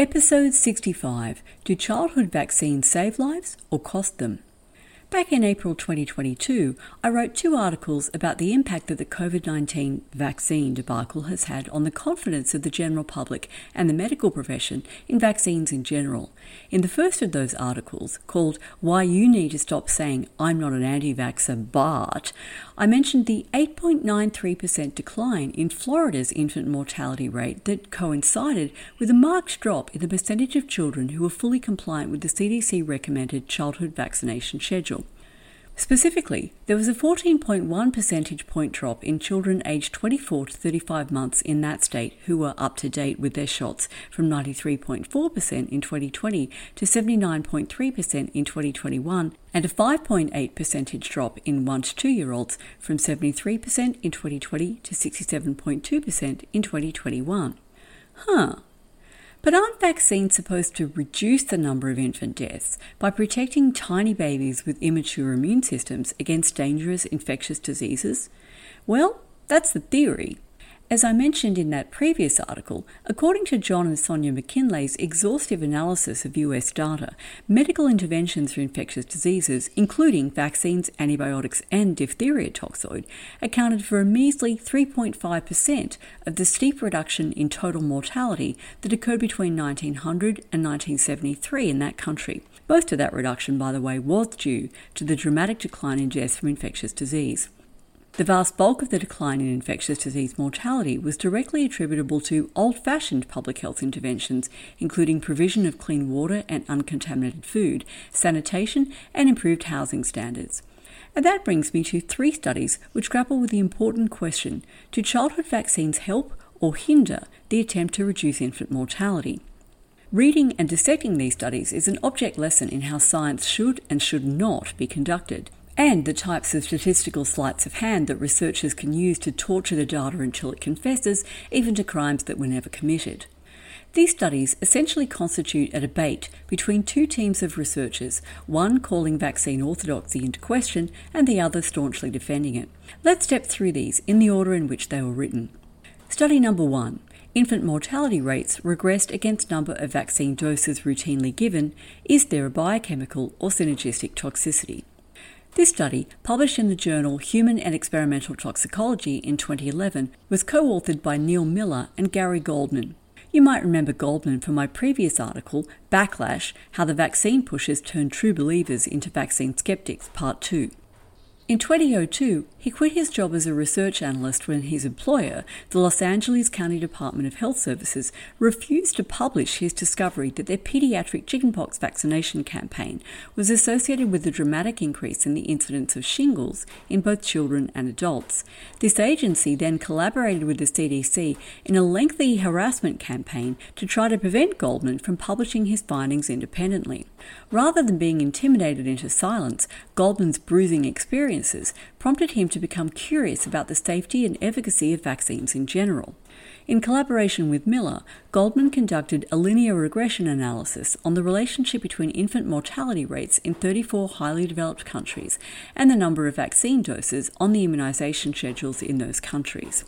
Episode 65 Do childhood vaccines save lives or cost them? Back in April 2022, I wrote two articles about the impact that the COVID 19 vaccine debacle has had on the confidence of the general public and the medical profession in vaccines in general. In the first of those articles, called Why You Need to Stop Saying I'm Not an Anti Vaxxer, but I mentioned the 8.93% decline in Florida's infant mortality rate that coincided with a marked drop in the percentage of children who were fully compliant with the CDC recommended childhood vaccination schedule. Specifically, there was a 14.1 percentage point drop in children aged 24 to 35 months in that state who were up to date with their shots from 93.4% in 2020 to 79.3% in 2021, and a 5.8 percentage drop in 1 to 2 year olds from 73% in 2020 to 67.2% in 2021. Huh. But aren't vaccines supposed to reduce the number of infant deaths by protecting tiny babies with immature immune systems against dangerous infectious diseases? Well, that's the theory. As I mentioned in that previous article, according to John and Sonja McKinlay's exhaustive analysis of US data, medical interventions for infectious diseases, including vaccines, antibiotics, and diphtheria toxoid, accounted for a measly 3.5% of the steep reduction in total mortality that occurred between 1900 and 1973 in that country. Most of that reduction, by the way, was due to the dramatic decline in deaths from infectious disease. The vast bulk of the decline in infectious disease mortality was directly attributable to old fashioned public health interventions, including provision of clean water and uncontaminated food, sanitation, and improved housing standards. And that brings me to three studies which grapple with the important question do childhood vaccines help or hinder the attempt to reduce infant mortality? Reading and dissecting these studies is an object lesson in how science should and should not be conducted and the types of statistical sleights of hand that researchers can use to torture the data until it confesses, even to crimes that were never committed. These studies essentially constitute a debate between two teams of researchers, one calling vaccine orthodoxy into question and the other staunchly defending it. Let's step through these in the order in which they were written. Study number one infant mortality rates regressed against number of vaccine doses routinely given. Is there a biochemical or synergistic toxicity? This study, published in the journal Human and Experimental Toxicology in 2011, was co authored by Neil Miller and Gary Goldman. You might remember Goldman from my previous article, Backlash How the Vaccine Pushers Turned True Believers into Vaccine Skeptics, Part 2. In 2002, he quit his job as a research analyst when his employer, the Los Angeles County Department of Health Services, refused to publish his discovery that their pediatric chickenpox vaccination campaign was associated with a dramatic increase in the incidence of shingles in both children and adults. This agency then collaborated with the CDC in a lengthy harassment campaign to try to prevent Goldman from publishing his findings independently. Rather than being intimidated into silence, Goldman's bruising experiences prompted him to become curious about the safety and efficacy of vaccines in general. In collaboration with Miller, Goldman conducted a linear regression analysis on the relationship between infant mortality rates in 34 highly developed countries and the number of vaccine doses on the immunization schedules in those countries.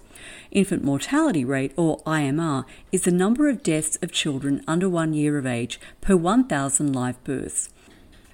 Infant mortality rate, or IMR, is the number of deaths of children under one year of age per 1,000 live births.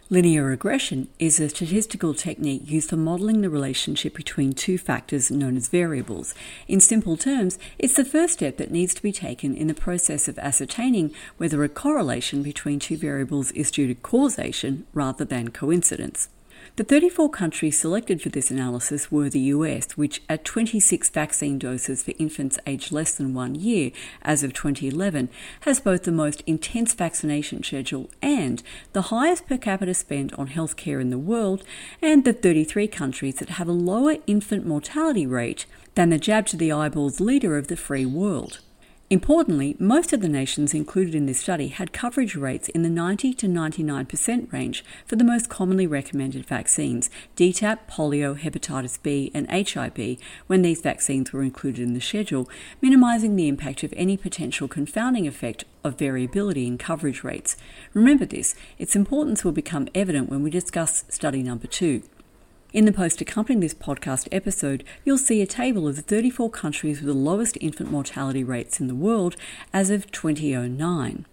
Linear regression is a statistical technique used for modeling the relationship between two factors known as variables. In simple terms, it's the first step that needs to be taken in the process of ascertaining whether a correlation between two variables is due to causation rather than coincidence. The 34 countries selected for this analysis were the US, which at 26 vaccine doses for infants aged less than one year as of 2011 has both the most intense vaccination schedule and the highest per capita spend on healthcare in the world, and the 33 countries that have a lower infant mortality rate than the jab to the eyeballs leader of the free world. Importantly, most of the nations included in this study had coverage rates in the 90 to 99% range for the most commonly recommended vaccines DTaP, polio, hepatitis B, and Hib when these vaccines were included in the schedule, minimising the impact of any potential confounding effect of variability in coverage rates. Remember this, its importance will become evident when we discuss study number two. In the post accompanying this podcast episode, you'll see a table of the 34 countries with the lowest infant mortality rates in the world as of 2009.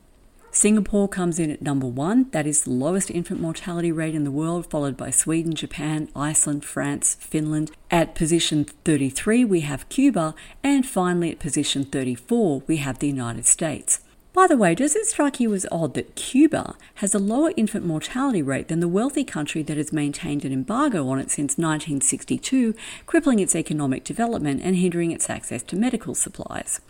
Singapore comes in at number one, that is the lowest infant mortality rate in the world, followed by Sweden, Japan, Iceland, France, Finland. At position 33, we have Cuba, and finally at position 34, we have the United States. By the way, does it strike you as odd that Cuba has a lower infant mortality rate than the wealthy country that has maintained an embargo on it since 1962, crippling its economic development and hindering its access to medical supplies?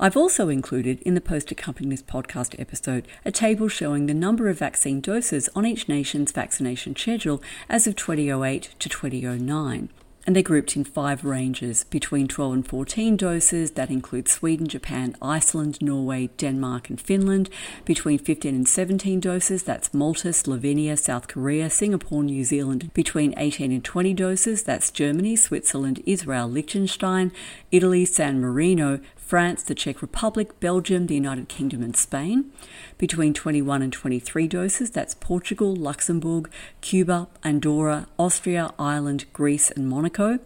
I've also included in the post accompanying this podcast episode a table showing the number of vaccine doses on each nation's vaccination schedule as of 2008 to 2009 and they're grouped in five ranges between 12 and 14 doses. That includes Sweden, Japan, Iceland, Norway, Denmark, and Finland. Between 15 and 17 doses, that's Malta, Slovenia, South Korea, Singapore, New Zealand. Between 18 and 20 doses, that's Germany, Switzerland, Israel, Liechtenstein, Italy, San Marino, France, the Czech Republic, Belgium, the United Kingdom, and Spain. Between 21 and 23 doses, that's Portugal, Luxembourg, Cuba, Andorra, Austria, Ireland, Greece, and Monaco.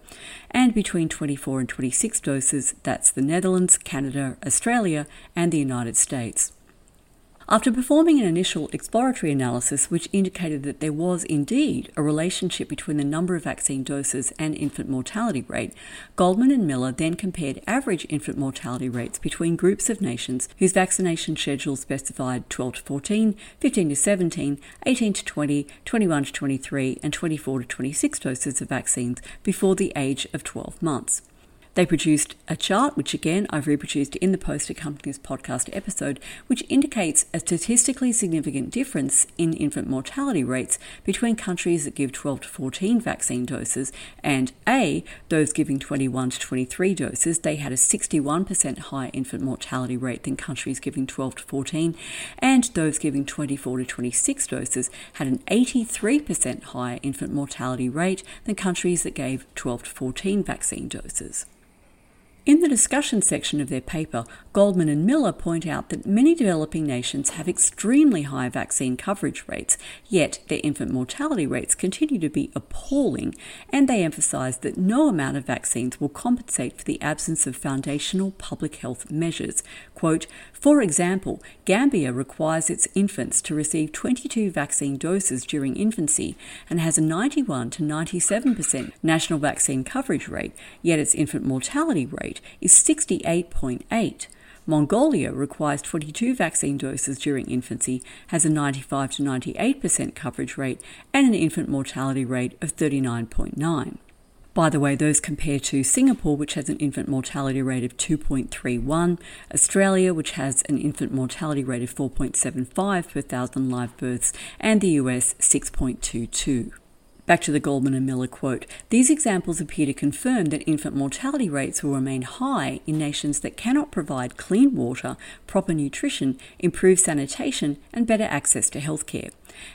And between 24 and 26 doses, that's the Netherlands, Canada, Australia, and the United States. After performing an initial exploratory analysis which indicated that there was indeed a relationship between the number of vaccine doses and infant mortality rate, Goldman and Miller then compared average infant mortality rates between groups of nations whose vaccination schedules specified 12 to 14, 15 to 17, 18 to 20, 21 to 23, and 24 to 26 doses of vaccines before the age of 12 months. They produced a chart, which again I've reproduced in the post accompanying this podcast episode, which indicates a statistically significant difference in infant mortality rates between countries that give 12 to 14 vaccine doses and A, those giving 21 to 23 doses. They had a 61% higher infant mortality rate than countries giving 12 to 14, and those giving 24 to 26 doses had an 83% higher infant mortality rate than countries that gave 12 to 14 vaccine doses. In the discussion section of their paper, Goldman and Miller point out that many developing nations have extremely high vaccine coverage rates, yet their infant mortality rates continue to be appalling, and they emphasize that no amount of vaccines will compensate for the absence of foundational public health measures. Quote, for example, Gambia requires its infants to receive 22 vaccine doses during infancy and has a 91 to 97% national vaccine coverage rate, yet its infant mortality rate rate is 68.8. Mongolia requires 22 vaccine doses during infancy, has a 95 to 98% coverage rate, and an infant mortality rate of 39.9. By the way, those compare to Singapore, which has an infant mortality rate of 2.31, Australia, which has an infant mortality rate of 4.75 per thousand live births, and the US 6.22. Back to the Goldman and Miller quote These examples appear to confirm that infant mortality rates will remain high in nations that cannot provide clean water, proper nutrition, improved sanitation, and better access to healthcare.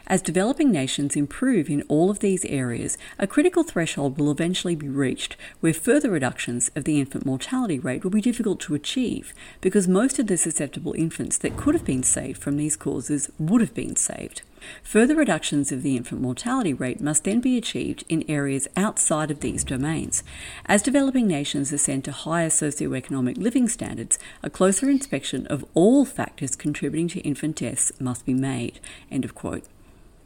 As developing nations improve in all of these areas, a critical threshold will eventually be reached where further reductions of the infant mortality rate will be difficult to achieve because most of the susceptible infants that could have been saved from these causes would have been saved. Further reductions of the infant mortality rate must then be achieved in areas outside of these domains. As developing nations ascend to higher socioeconomic living standards, a closer inspection of all factors contributing to infant deaths must be made. End of quote.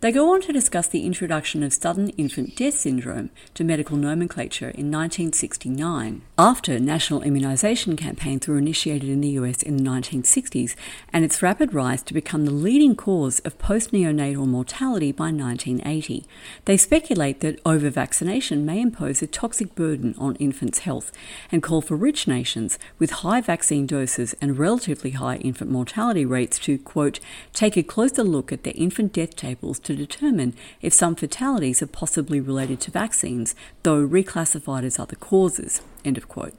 They go on to discuss the introduction of sudden infant death syndrome to medical nomenclature in 1969, after national immunisation campaigns were initiated in the US in the 1960s, and its rapid rise to become the leading cause of post neonatal mortality by 1980. They speculate that over vaccination may impose a toxic burden on infants' health and call for rich nations with high vaccine doses and relatively high infant mortality rates to, quote, take a closer look at their infant death tables to determine if some fatalities are possibly related to vaccines, though reclassified as other causes. End of quote.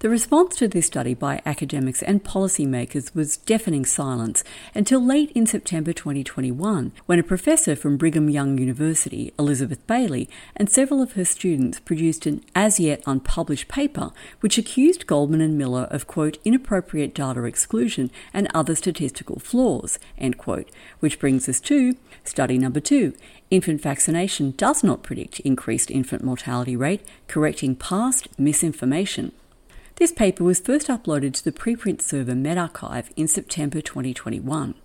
The response to this study by academics and policymakers was deafening silence until late in September 2021, when a professor from Brigham Young University, Elizabeth Bailey, and several of her students produced an as yet unpublished paper which accused Goldman and Miller of, quote, inappropriate data exclusion and other statistical flaws, end quote, which brings us to study number two. Infant vaccination does not predict increased infant mortality rate, correcting past misinformation. This paper was first uploaded to the preprint server medRxiv in September 2021.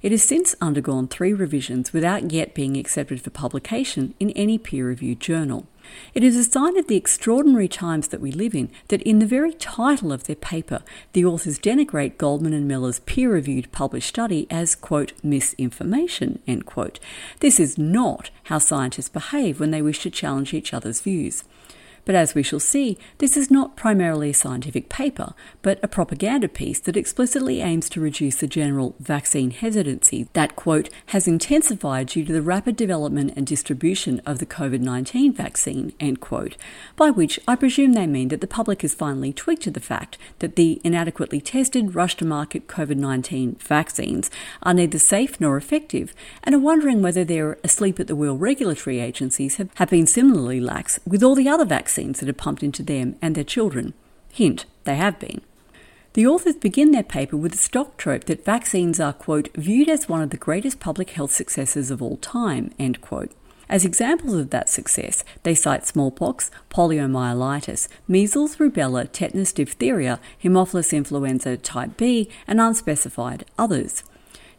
It has since undergone three revisions without yet being accepted for publication in any peer reviewed journal. It is a sign of the extraordinary times that we live in that in the very title of their paper, the authors denigrate Goldman and Miller's peer reviewed published study as, quote, misinformation, end quote. This is not how scientists behave when they wish to challenge each other's views. But as we shall see, this is not primarily a scientific paper, but a propaganda piece that explicitly aims to reduce the general vaccine hesitancy that, quote, has intensified due to the rapid development and distribution of the COVID 19 vaccine, end quote, by which I presume they mean that the public has finally tweaked to the fact that the inadequately tested, rush to market COVID 19 vaccines are neither safe nor effective, and are wondering whether their asleep at the wheel regulatory agencies have, have been similarly lax with all the other vaccines vaccines that are pumped into them and their children. Hint, they have been. The authors begin their paper with a stock trope that vaccines are, quote, viewed as one of the greatest public health successes of all time, end quote. As examples of that success, they cite smallpox, poliomyelitis, measles, rubella, tetanus, diphtheria, Haemophilus influenza type B, and unspecified others.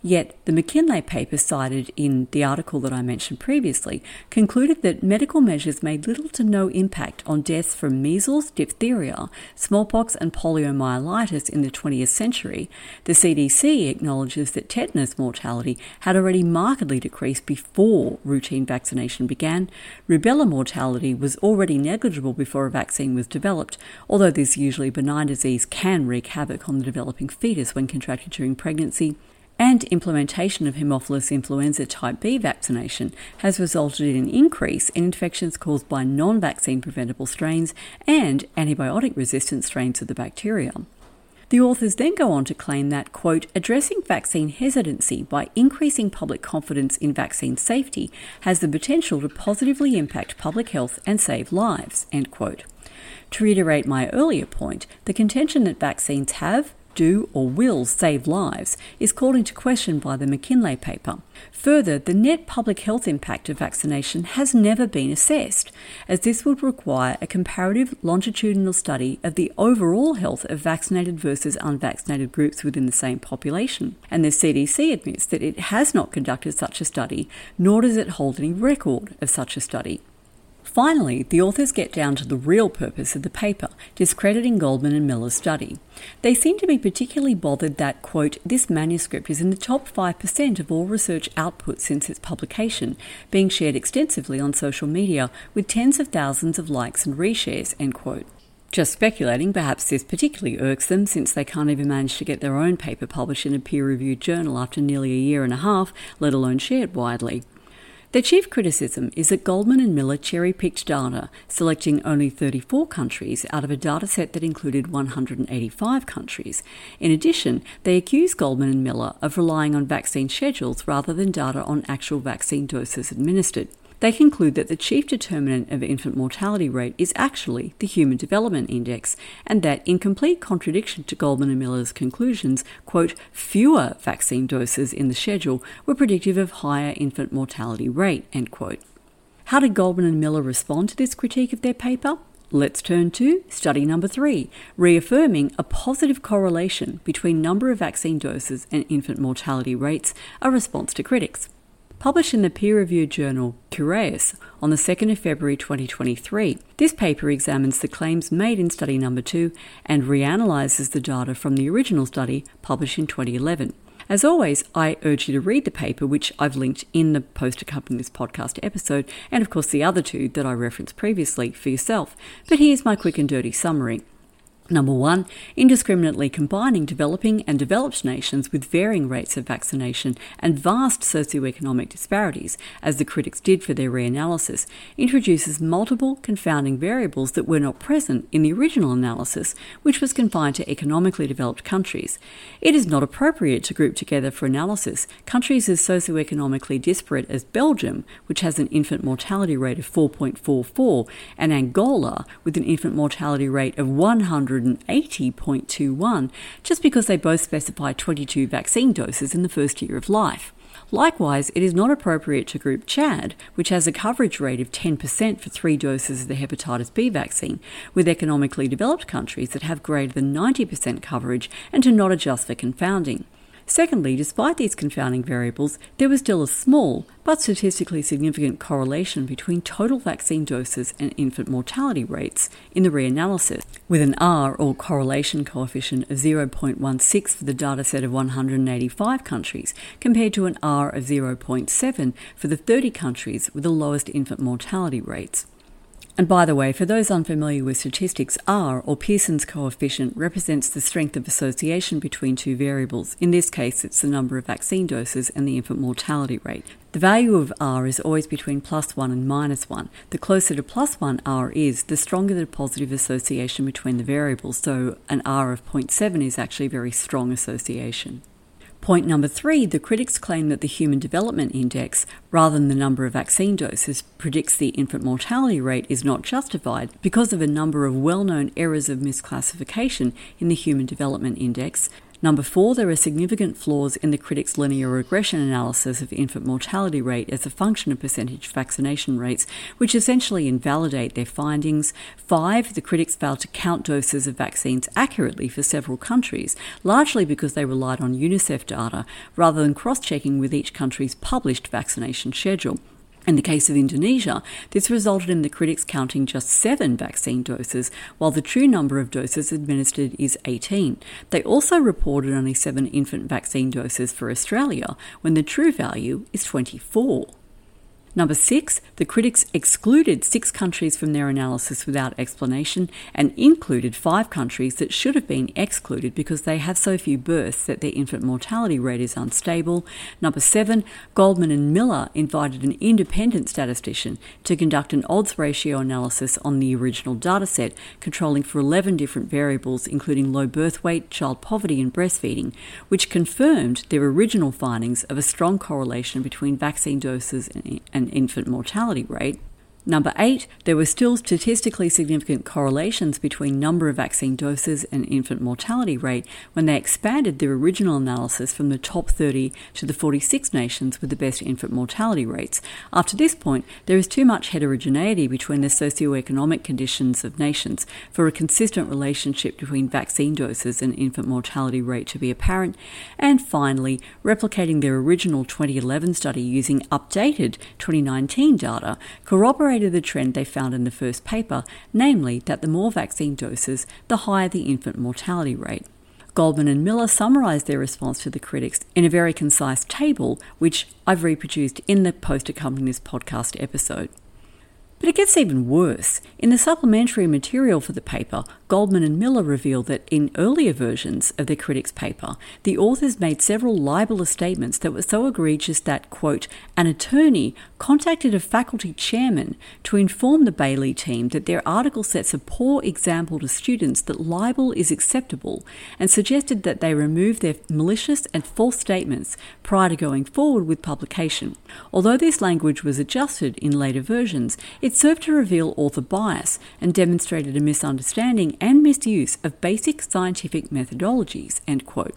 Yet, the McKinlay paper cited in the article that I mentioned previously concluded that medical measures made little to no impact on deaths from measles, diphtheria, smallpox, and poliomyelitis in the 20th century. The CDC acknowledges that tetanus mortality had already markedly decreased before routine vaccination began. Rubella mortality was already negligible before a vaccine was developed, although this usually benign disease can wreak havoc on the developing fetus when contracted during pregnancy and implementation of Haemophilus influenza type B vaccination has resulted in an increase in infections caused by non vaccine preventable strains and antibiotic resistant strains of the bacteria. The authors then go on to claim that, quote, addressing vaccine hesitancy by increasing public confidence in vaccine safety has the potential to positively impact public health and save lives, end quote. To reiterate my earlier point, the contention that vaccines have, do or will save lives is called into question by the McKinlay paper. Further, the net public health impact of vaccination has never been assessed, as this would require a comparative longitudinal study of the overall health of vaccinated versus unvaccinated groups within the same population. And the CDC admits that it has not conducted such a study, nor does it hold any record of such a study. Finally, the authors get down to the real purpose of the paper, discrediting Goldman and Miller's study. They seem to be particularly bothered that, quote, this manuscript is in the top 5% of all research output since its publication, being shared extensively on social media with tens of thousands of likes and reshares, end quote. Just speculating, perhaps this particularly irks them since they can't even manage to get their own paper published in a peer reviewed journal after nearly a year and a half, let alone shared widely. Their chief criticism is that Goldman and Miller cherry picked data, selecting only 34 countries out of a dataset that included 185 countries. In addition, they accuse Goldman and Miller of relying on vaccine schedules rather than data on actual vaccine doses administered. They conclude that the chief determinant of infant mortality rate is actually the Human Development Index, and that, in complete contradiction to Goldman and Miller's conclusions, quote, fewer vaccine doses in the schedule were predictive of higher infant mortality rate, end quote. How did Goldman and Miller respond to this critique of their paper? Let's turn to study number three, reaffirming a positive correlation between number of vaccine doses and infant mortality rates, a response to critics. Published in the peer reviewed journal Cureus on the 2nd of February 2023, this paper examines the claims made in study number 2 and reanalyzes the data from the original study published in 2011. As always, I urge you to read the paper, which I've linked in the post accompanying this podcast episode, and of course the other two that I referenced previously for yourself. But here's my quick and dirty summary. Number one, indiscriminately combining developing and developed nations with varying rates of vaccination and vast socioeconomic disparities, as the critics did for their reanalysis, introduces multiple confounding variables that were not present in the original analysis, which was confined to economically developed countries. It is not appropriate to group together for analysis countries as socioeconomically disparate as Belgium, which has an infant mortality rate of 4.44, and Angola, with an infant mortality rate of 100. 180.21 just because they both specify 22 vaccine doses in the first year of life. Likewise, it is not appropriate to group Chad, which has a coverage rate of 10% for three doses of the hepatitis B vaccine, with economically developed countries that have greater than 90% coverage and to not adjust for confounding. Secondly, despite these confounding variables, there was still a small but statistically significant correlation between total vaccine doses and infant mortality rates in the reanalysis, with an R or correlation coefficient of 0.16 for the dataset of 185 countries compared to an R of 0.7 for the 30 countries with the lowest infant mortality rates. And by the way, for those unfamiliar with statistics, R, or Pearson's coefficient, represents the strength of association between two variables. In this case, it's the number of vaccine doses and the infant mortality rate. The value of R is always between plus 1 and minus 1. The closer to plus 1 R is, the stronger the positive association between the variables, so an R of 0.7 is actually a very strong association. Point number three the critics claim that the Human Development Index, rather than the number of vaccine doses, predicts the infant mortality rate is not justified because of a number of well known errors of misclassification in the Human Development Index, Number four, there are significant flaws in the critics' linear regression analysis of infant mortality rate as a function of percentage vaccination rates, which essentially invalidate their findings. Five, the critics failed to count doses of vaccines accurately for several countries, largely because they relied on UNICEF data rather than cross checking with each country's published vaccination schedule. In the case of Indonesia, this resulted in the critics counting just seven vaccine doses, while the true number of doses administered is 18. They also reported only seven infant vaccine doses for Australia, when the true value is 24. Number six, the critics excluded six countries from their analysis without explanation and included five countries that should have been excluded because they have so few births that their infant mortality rate is unstable. Number seven, Goldman and Miller invited an independent statistician to conduct an odds ratio analysis on the original dataset, controlling for 11 different variables, including low birth weight, child poverty, and breastfeeding, which confirmed their original findings of a strong correlation between vaccine doses and infant mortality rate Number eight, there were still statistically significant correlations between number of vaccine doses and infant mortality rate when they expanded their original analysis from the top 30 to the 46 nations with the best infant mortality rates. After this point, there is too much heterogeneity between the socioeconomic conditions of nations for a consistent relationship between vaccine doses and infant mortality rate to be apparent. And finally, replicating their original 2011 study using updated 2019 data corroborates the trend they found in the first paper, namely that the more vaccine doses, the higher the infant mortality rate. Goldman and Miller summarised their response to the critics in a very concise table, which I've reproduced in the post accompanying this podcast episode. But it gets even worse. In the supplementary material for the paper, Goldman and Miller reveal that in earlier versions of their critics' paper, the authors made several libelous statements that were so egregious that, quote, an attorney contacted a faculty chairman to inform the Bailey team that their article sets a poor example to students that libel is acceptable and suggested that they remove their malicious and false statements prior to going forward with publication. Although this language was adjusted in later versions, it it served to reveal author bias and demonstrated a misunderstanding and misuse of basic scientific methodologies. End quote.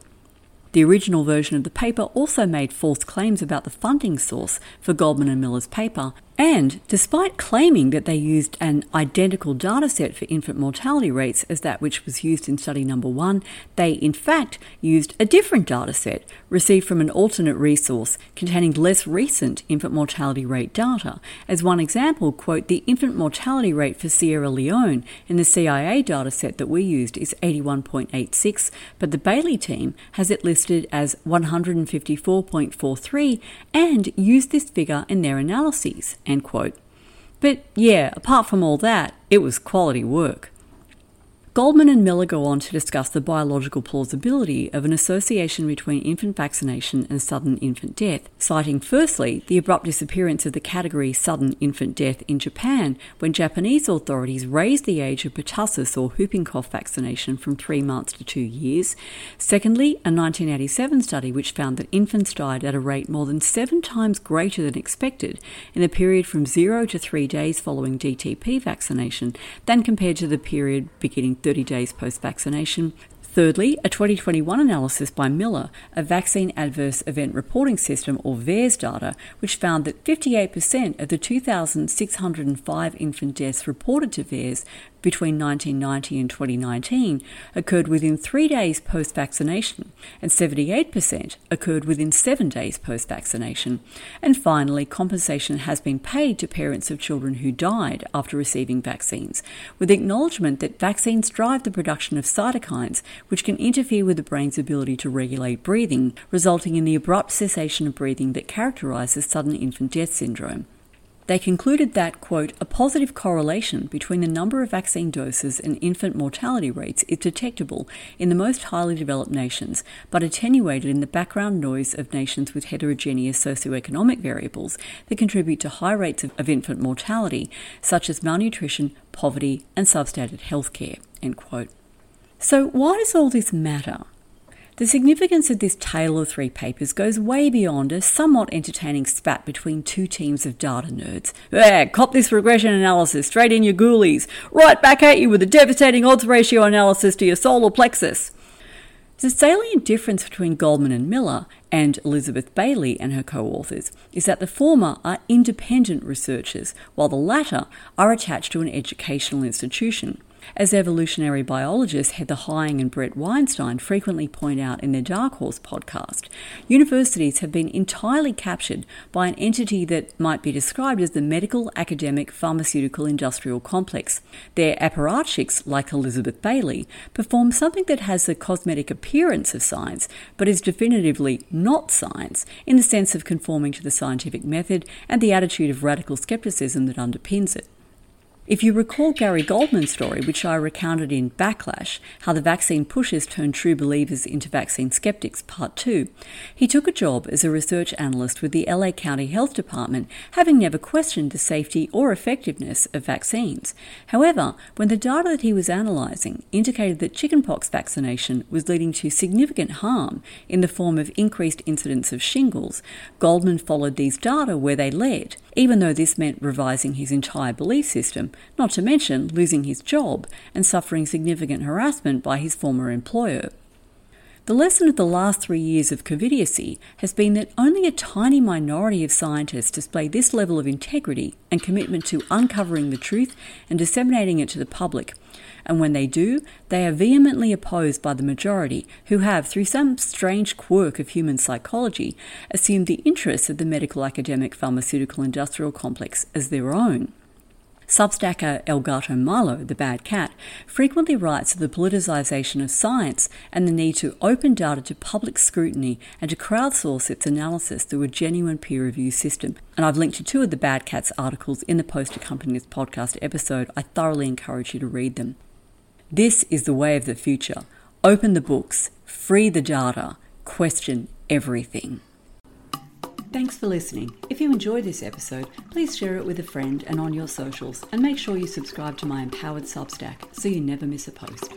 The original version of the paper also made false claims about the funding source for Goldman and Miller's paper and despite claiming that they used an identical dataset for infant mortality rates as that which was used in study number one, they in fact used a different dataset received from an alternate resource containing less recent infant mortality rate data. As one example, quote, the infant mortality rate for Sierra Leone in the CIA dataset that we used is 81.86, but the Bailey team has it listed as 154.43 and used this figure in their analyses. End quote. But yeah, apart from all that, it was quality work. Goldman and Miller go on to discuss the biological plausibility of an association between infant vaccination and sudden infant death, citing firstly the abrupt disappearance of the category sudden infant death in Japan when Japanese authorities raised the age of pertussis or whooping cough vaccination from three months to two years. Secondly, a 1987 study which found that infants died at a rate more than seven times greater than expected in the period from zero to three days following DTP vaccination than compared to the period beginning 30 days post vaccination. Thirdly, a 2021 analysis by Miller of Vaccine Adverse Event Reporting System or VAERS data, which found that 58% of the 2,605 infant deaths reported to VAERS between 1990 and 2019 occurred within three days post vaccination, and 78% occurred within seven days post vaccination. And finally, compensation has been paid to parents of children who died after receiving vaccines, with acknowledgement that vaccines drive the production of cytokines, which can interfere with the brain's ability to regulate breathing, resulting in the abrupt cessation of breathing that characterizes sudden infant death syndrome. They concluded that, quote, a positive correlation between the number of vaccine doses and infant mortality rates is detectable in the most highly developed nations, but attenuated in the background noise of nations with heterogeneous socioeconomic variables that contribute to high rates of, of infant mortality, such as malnutrition, poverty, and substandard healthcare, end quote. So, why does all this matter? The significance of this tale of three papers goes way beyond a somewhat entertaining spat between two teams of data nerds. Yeah, cop this regression analysis straight in your ghoulies. Right back at you with a devastating odds ratio analysis to your solar plexus. The salient difference between Goldman and Miller and Elizabeth Bailey and her co authors is that the former are independent researchers, while the latter are attached to an educational institution. As evolutionary biologists Heather Heying and Brett Weinstein frequently point out in their Dark Horse podcast, universities have been entirely captured by an entity that might be described as the medical, academic, pharmaceutical, industrial complex. Their apparatchiks, like Elizabeth Bailey, perform something that has the cosmetic appearance of science, but is definitively not science in the sense of conforming to the scientific method and the attitude of radical skepticism that underpins it. If you recall Gary Goldman's story, which I recounted in Backlash, how the vaccine pushers turned true believers into vaccine skeptics, part two, he took a job as a research analyst with the LA County Health Department, having never questioned the safety or effectiveness of vaccines. However, when the data that he was analysing indicated that chickenpox vaccination was leading to significant harm in the form of increased incidence of shingles, Goldman followed these data where they led, even though this meant revising his entire belief system not to mention losing his job and suffering significant harassment by his former employer. The lesson of the last three years of Covidiocy has been that only a tiny minority of scientists display this level of integrity and commitment to uncovering the truth and disseminating it to the public. And when they do, they are vehemently opposed by the majority, who have, through some strange quirk of human psychology, assumed the interests of the medical, academic, pharmaceutical, industrial complex as their own. Substacker El Gato Malo, the bad cat, frequently writes of the politicization of science and the need to open data to public scrutiny and to crowdsource its analysis through a genuine peer review system. And I've linked to two of the bad cat's articles in the post accompanying this podcast episode. I thoroughly encourage you to read them. This is the way of the future. Open the books, free the data, question everything. Thanks for listening. If you enjoyed this episode, please share it with a friend and on your socials, and make sure you subscribe to my empowered Substack so you never miss a post.